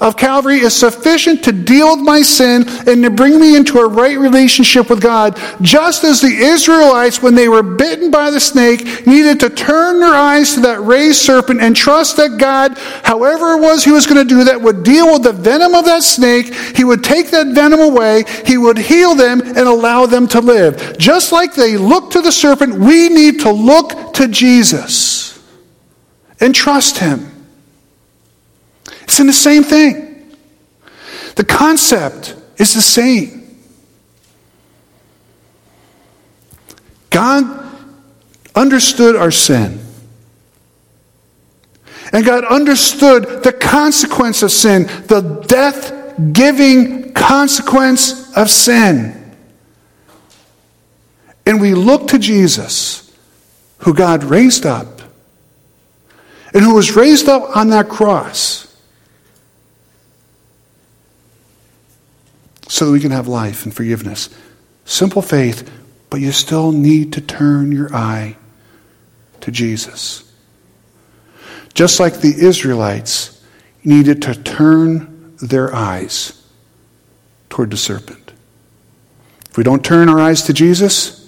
of Calvary is sufficient to deal with my sin and to bring me into a right relationship with God. Just as the Israelites, when they were bitten by the snake, needed to turn their eyes to that raised serpent and trust that God, however it was he was going to do that, would deal with the venom of that snake. He would take that venom away. He would heal them and allow them to live. Just like they looked to the serpent, we need to look to Jesus and trust him. It's in the same thing. The concept is the same. God understood our sin. And God understood the consequence of sin, the death giving consequence of sin. And we look to Jesus, who God raised up, and who was raised up on that cross so that we can have life and forgiveness. Simple faith, but you still need to turn your eye to Jesus. Just like the Israelites needed to turn their eyes toward the serpent. If we don't turn our eyes to Jesus,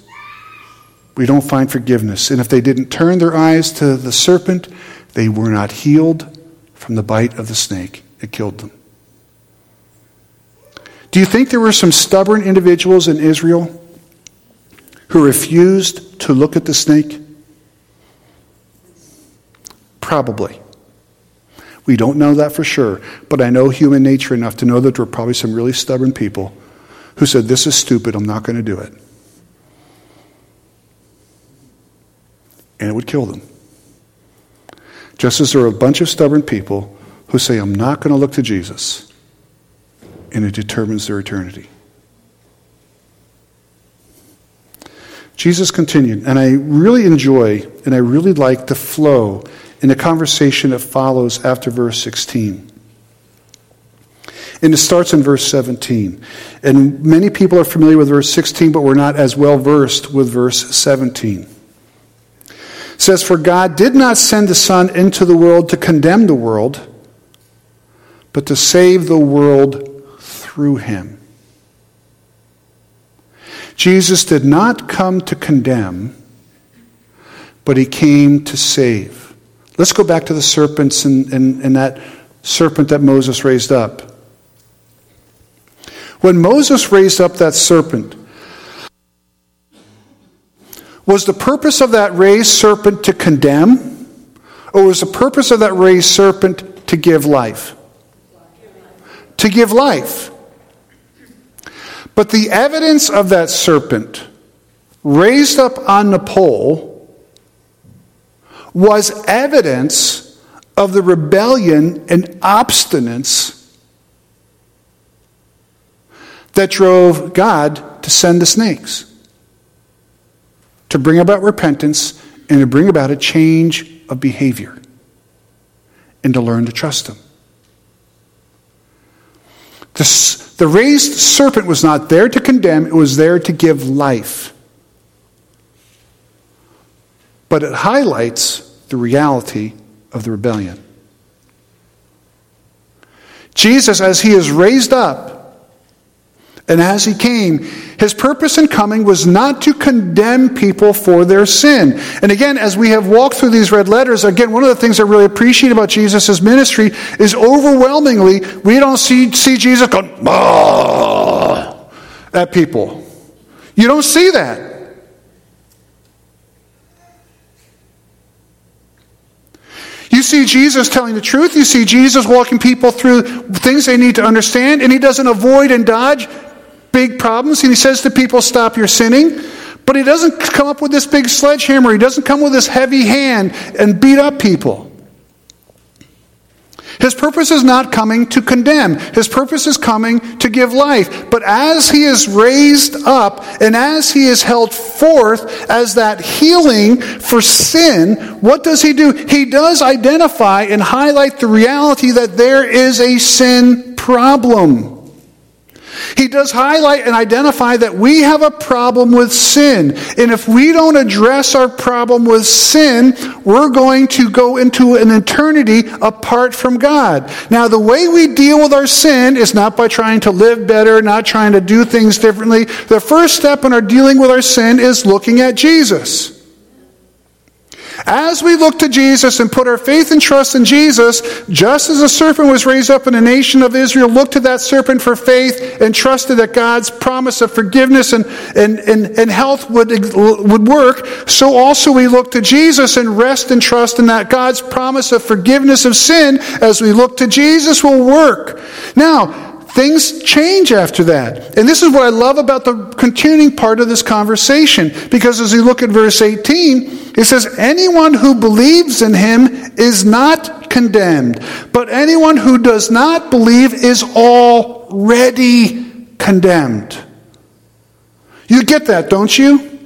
we don't find forgiveness. And if they didn't turn their eyes to the serpent, they were not healed from the bite of the snake. It killed them. Do you think there were some stubborn individuals in Israel who refused to look at the snake? Probably. We don't know that for sure, but I know human nature enough to know that there were probably some really stubborn people who said, This is stupid, I'm not going to do it. And it would kill them. Just as there are a bunch of stubborn people who say, I'm not going to look to Jesus, and it determines their eternity. Jesus continued, and I really enjoy and I really like the flow in the conversation that follows after verse 16. And it starts in verse 17. And many people are familiar with verse 16, but we're not as well versed with verse 17 says, For God did not send the Son into the world to condemn the world, but to save the world through him. Jesus did not come to condemn, but he came to save. Let's go back to the serpents and, and, and that serpent that Moses raised up. When Moses raised up that serpent, was the purpose of that raised serpent to condemn, or was the purpose of that raised serpent to give life? To give life. But the evidence of that serpent raised up on the pole was evidence of the rebellion and obstinance that drove God to send the snakes to bring about repentance and to bring about a change of behavior and to learn to trust Him. The, the raised serpent was not there to condemn, it was there to give life. But it highlights the reality of the rebellion. Jesus, as he is raised up, And as he came, his purpose in coming was not to condemn people for their sin. And again, as we have walked through these red letters, again, one of the things I really appreciate about Jesus' ministry is overwhelmingly, we don't see, see Jesus going, at people. You don't see that. You see Jesus telling the truth. You see Jesus walking people through things they need to understand, and he doesn't avoid and dodge big problems. And he says to people, Stop your sinning. But he doesn't come up with this big sledgehammer. He doesn't come with this heavy hand and beat up people. His purpose is not coming to condemn. His purpose is coming to give life. But as he is raised up and as he is held forth as that healing for sin, what does he do? He does identify and highlight the reality that there is a sin problem. He does highlight and identify that we have a problem with sin. And if we don't address our problem with sin, we're going to go into an eternity apart from God. Now, the way we deal with our sin is not by trying to live better, not trying to do things differently. The first step in our dealing with our sin is looking at Jesus. As we look to Jesus and put our faith and trust in Jesus, just as a serpent was raised up in the nation of Israel, looked to that serpent for faith and trusted that God's promise of forgiveness and, and, and, and health would, would work, so also we look to Jesus and rest and trust in that God's promise of forgiveness of sin as we look to Jesus will work. Now, Things change after that. And this is what I love about the continuing part of this conversation. Because as you look at verse 18, it says, Anyone who believes in him is not condemned, but anyone who does not believe is already condemned. You get that, don't you?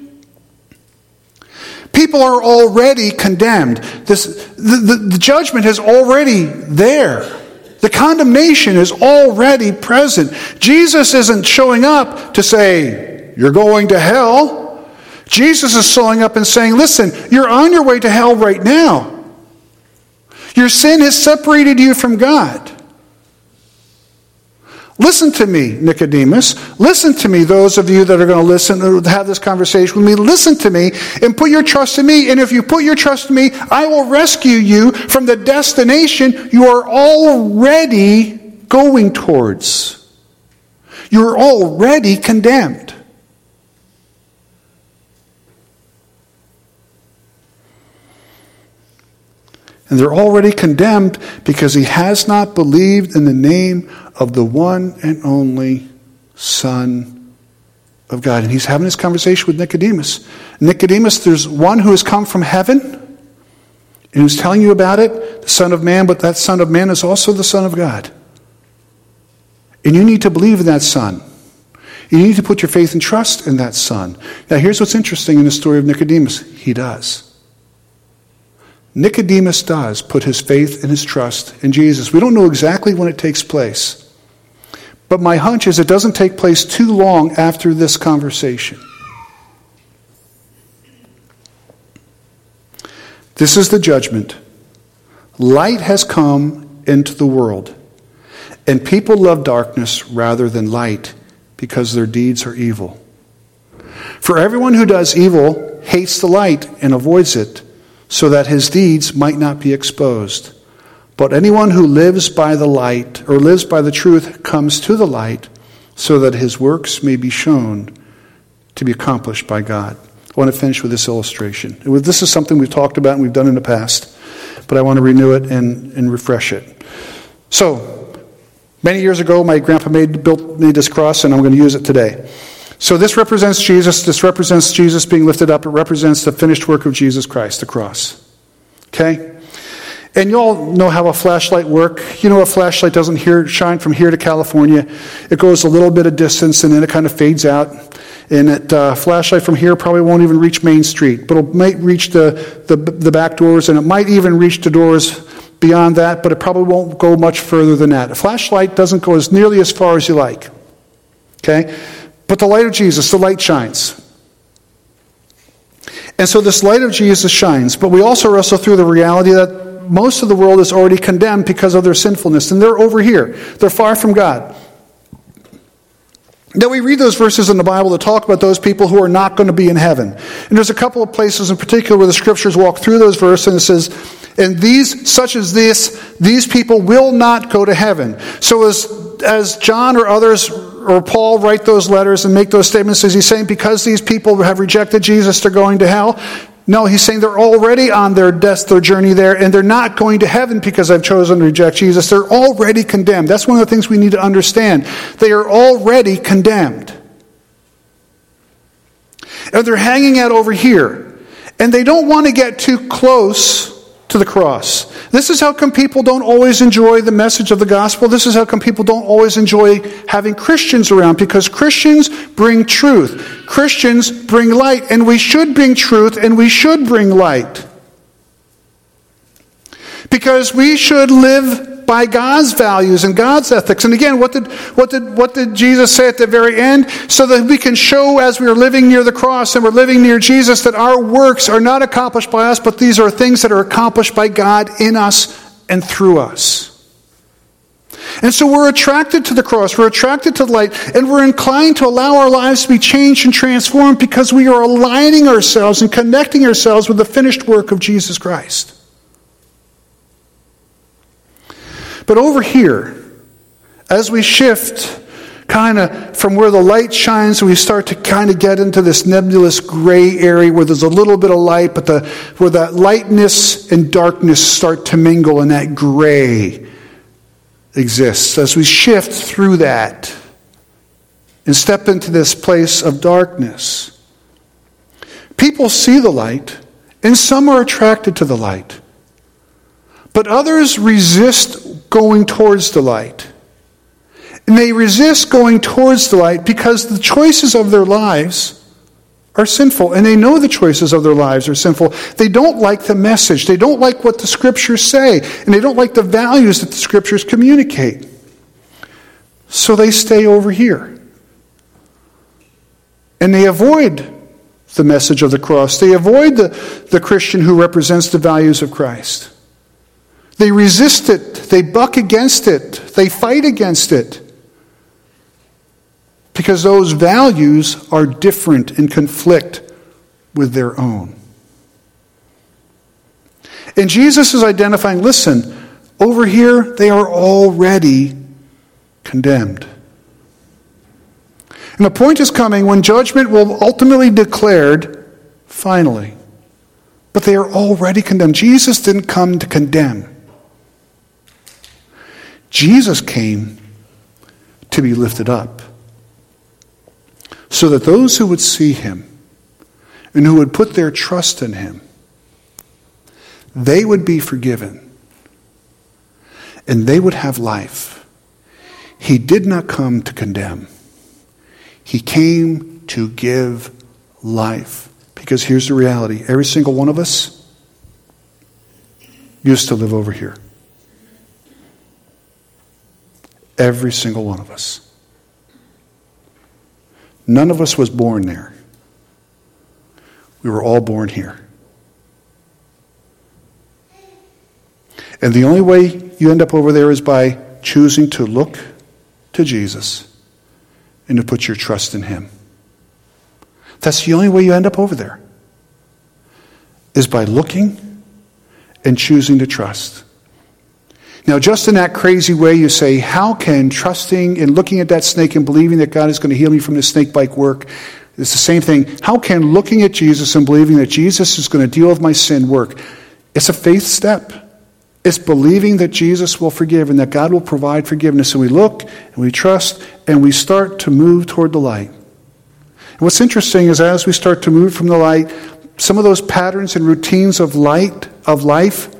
People are already condemned. This, the, the, the judgment is already there. The condemnation is already present. Jesus isn't showing up to say, You're going to hell. Jesus is showing up and saying, Listen, you're on your way to hell right now. Your sin has separated you from God. Listen to me, Nicodemus. Listen to me, those of you that are going to listen, uh, have this conversation with me. Listen to me and put your trust in me. And if you put your trust in me, I will rescue you from the destination you are already going towards. You're already condemned. And they're already condemned because he has not believed in the name of the one and only Son of God. And he's having this conversation with Nicodemus. Nicodemus, there's one who has come from heaven and who's telling you about it, the Son of Man, but that Son of Man is also the Son of God. And you need to believe in that Son. You need to put your faith and trust in that Son. Now, here's what's interesting in the story of Nicodemus he does. Nicodemus does put his faith and his trust in Jesus. We don't know exactly when it takes place. But my hunch is it doesn't take place too long after this conversation. This is the judgment. Light has come into the world, and people love darkness rather than light because their deeds are evil. For everyone who does evil hates the light and avoids it so that his deeds might not be exposed. But anyone who lives by the light, or lives by the truth, comes to the light, so that his works may be shown to be accomplished by God. I want to finish with this illustration. This is something we've talked about and we've done in the past, but I want to renew it and, and refresh it. So, many years ago, my grandpa made, built, made this cross, and I'm going to use it today. So this represents Jesus. This represents Jesus being lifted up. It represents the finished work of Jesus Christ, the cross. Okay? And you all know how a flashlight works. You know a flashlight doesn't here, shine from here to California. It goes a little bit of distance and then it kind of fades out. And that uh, flashlight from here probably won't even reach Main Street, but it might reach the, the, the back doors and it might even reach the doors beyond that, but it probably won't go much further than that. A flashlight doesn't go as nearly as far as you like. Okay? But the light of Jesus, the light shines. And so this light of Jesus shines, but we also wrestle through the reality that most of the world is already condemned because of their sinfulness, and they're over here. They're far from God. Now, we read those verses in the Bible that talk about those people who are not going to be in heaven. And there's a couple of places in particular where the scriptures walk through those verses and it says, and these, such as this, these people will not go to heaven. So as, as John or others or Paul write those letters and make those statements, is he saying because these people have rejected Jesus, they're going to hell? No, he's saying they're already on their death, their journey there, and they're not going to heaven because I've chosen to reject Jesus. They're already condemned. That's one of the things we need to understand. They are already condemned. And they're hanging out over here. And they don't want to get too close to the cross. This is how come people don't always enjoy the message of the gospel. This is how come people don't always enjoy having Christians around because Christians bring truth. Christians bring light, and we should bring truth and we should bring light. Because we should live by God's values and God's ethics. And again, what did, what did, what did Jesus say at the very end? So that we can show as we are living near the cross and we're living near Jesus that our works are not accomplished by us, but these are things that are accomplished by God in us and through us. And so we're attracted to the cross, we're attracted to the light, and we're inclined to allow our lives to be changed and transformed because we are aligning ourselves and connecting ourselves with the finished work of Jesus Christ. But over here, as we shift kind of from where the light shines, we start to kind of get into this nebulous gray area where there's a little bit of light, but the, where that lightness and darkness start to mingle and that gray exists. As we shift through that and step into this place of darkness, people see the light, and some are attracted to the light. But others resist going towards the light. And they resist going towards the light because the choices of their lives are sinful. And they know the choices of their lives are sinful. They don't like the message. They don't like what the scriptures say. And they don't like the values that the scriptures communicate. So they stay over here. And they avoid the message of the cross. They avoid the, the Christian who represents the values of Christ. They resist it, they buck against it, they fight against it. Because those values are different and conflict with their own. And Jesus is identifying listen, over here they are already condemned. And the point is coming when judgment will ultimately be declared finally. But they are already condemned. Jesus didn't come to condemn. Jesus came to be lifted up so that those who would see him and who would put their trust in him, they would be forgiven and they would have life. He did not come to condemn, he came to give life. Because here's the reality every single one of us used to live over here. Every single one of us. None of us was born there. We were all born here. And the only way you end up over there is by choosing to look to Jesus and to put your trust in Him. That's the only way you end up over there, is by looking and choosing to trust. Now, just in that crazy way, you say, How can trusting and looking at that snake and believing that God is going to heal me from this snake bite work? It's the same thing. How can looking at Jesus and believing that Jesus is going to deal with my sin work? It's a faith step. It's believing that Jesus will forgive and that God will provide forgiveness. And we look and we trust and we start to move toward the light. And what's interesting is as we start to move from the light, some of those patterns and routines of light, of life,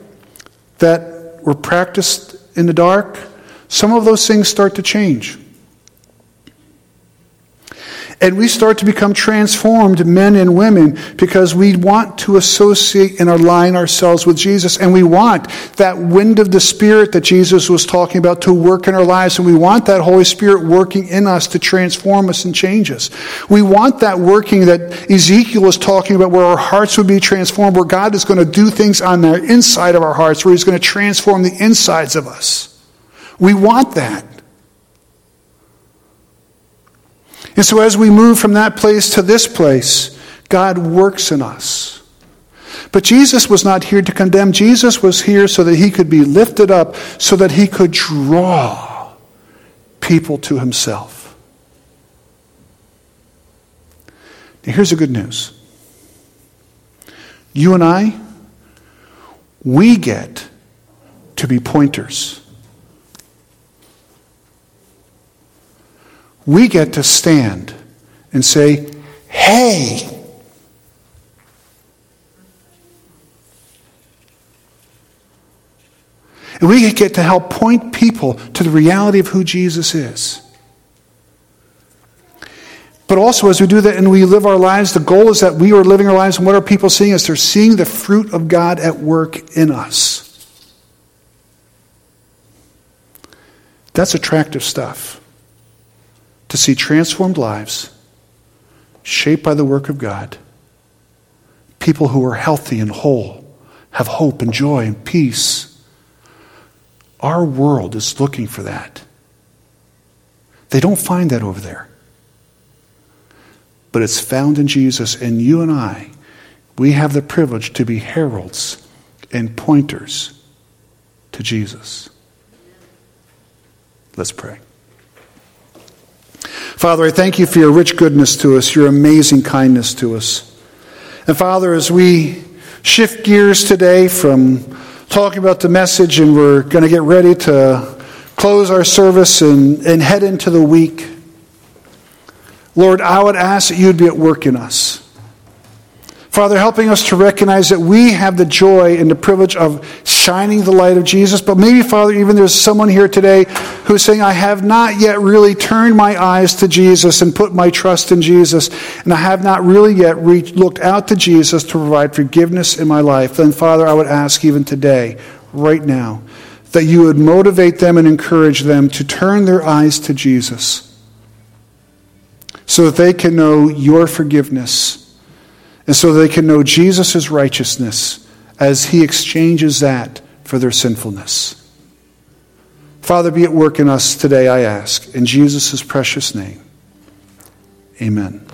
that were practiced in the dark, some of those things start to change. And we start to become transformed men and women because we want to associate and align ourselves with Jesus. And we want that wind of the Spirit that Jesus was talking about to work in our lives. And we want that Holy Spirit working in us to transform us and change us. We want that working that Ezekiel was talking about where our hearts would be transformed, where God is going to do things on the inside of our hearts, where He's going to transform the insides of us. We want that. And so as we move from that place to this place, God works in us. But Jesus was not here to condemn. Jesus was here so that he could be lifted up, so that he could draw people to himself. Now, here's the good news you and I, we get to be pointers. We get to stand and say, hey, And we get to help point people to the reality of who Jesus is. But also, as we do that and we live our lives, the goal is that we are living our lives, and what are people seeing? Is they're seeing the fruit of God at work in us. That's attractive stuff. To see transformed lives shaped by the work of God. People who are healthy and whole, have hope and joy and peace. Our world is looking for that. They don't find that over there but it's found in Jesus. And you and I, we have the privilege to be heralds and pointers to Jesus. Let's pray. Father, I thank you for your rich goodness to us, your amazing kindness to us. And Father, as we shift gears today from talking about the message and we're going to get ready to close our service and, and head into the week. Lord, I would ask that you'd be at work in us. Father, helping us to recognize that we have the joy and the privilege of shining the light of Jesus. But maybe, Father, even there's someone here today who's saying, I have not yet really turned my eyes to Jesus and put my trust in Jesus, and I have not really yet reached, looked out to Jesus to provide forgiveness in my life. Then, Father, I would ask even today, right now, that you would motivate them and encourage them to turn their eyes to Jesus so that they can know your forgiveness and so they can know Jesus' righteousness as he exchanges that for their sinfulness. Father, be at work in us today, I ask. In Jesus' precious name, amen.